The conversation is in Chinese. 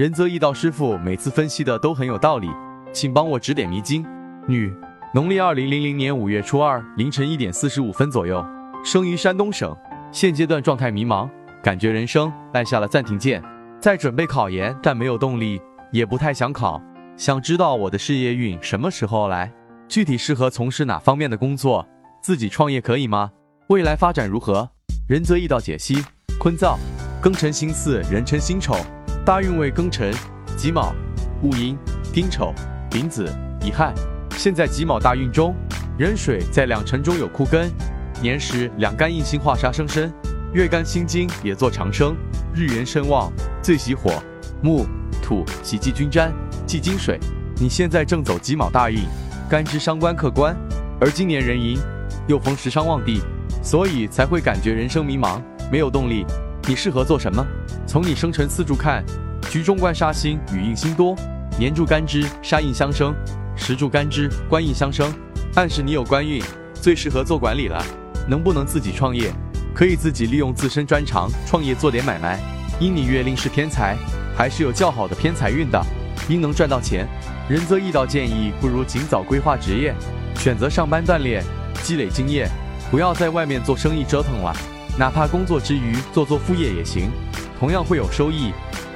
仁泽易道师傅每次分析的都很有道理，请帮我指点迷津。女，农历二零零零年五月初二凌晨一点四十五分左右，生于山东省，现阶段状态迷茫，感觉人生按下了暂停键，在准备考研，但没有动力，也不太想考。想知道我的事业运什么时候来？具体适合从事哪方面的工作？自己创业可以吗？未来发展如何？仁泽易道解析：坤造，庚辰辛巳，壬辰辛丑，大运为庚辰、己卯、戊寅、丁丑、丙子、乙亥。现在己卯大运中，壬水在两辰中有库根，年时两干印星化杀生身，月干辛金也做长生，日元身旺，最喜火、木、土，喜忌均沾，忌金水。你现在正走己卯大运，干支伤官克官，而今年壬寅又逢时伤旺地，所以才会感觉人生迷茫，没有动力。你适合做什么？从你生辰四柱看，局中官杀星与印星多，年柱干支杀印相生，时柱干支官印相生，暗示你有官运，最适合做管理了。能不能自己创业？可以自己利用自身专长创业做点买卖。因你月令是偏财，还是有较好的偏财运的，应能赚到钱。仁泽易道建议，不如尽早规划职业，选择上班锻炼，积累经验，不要在外面做生意折腾了。哪怕工作之余做做副业也行，同样会有收益。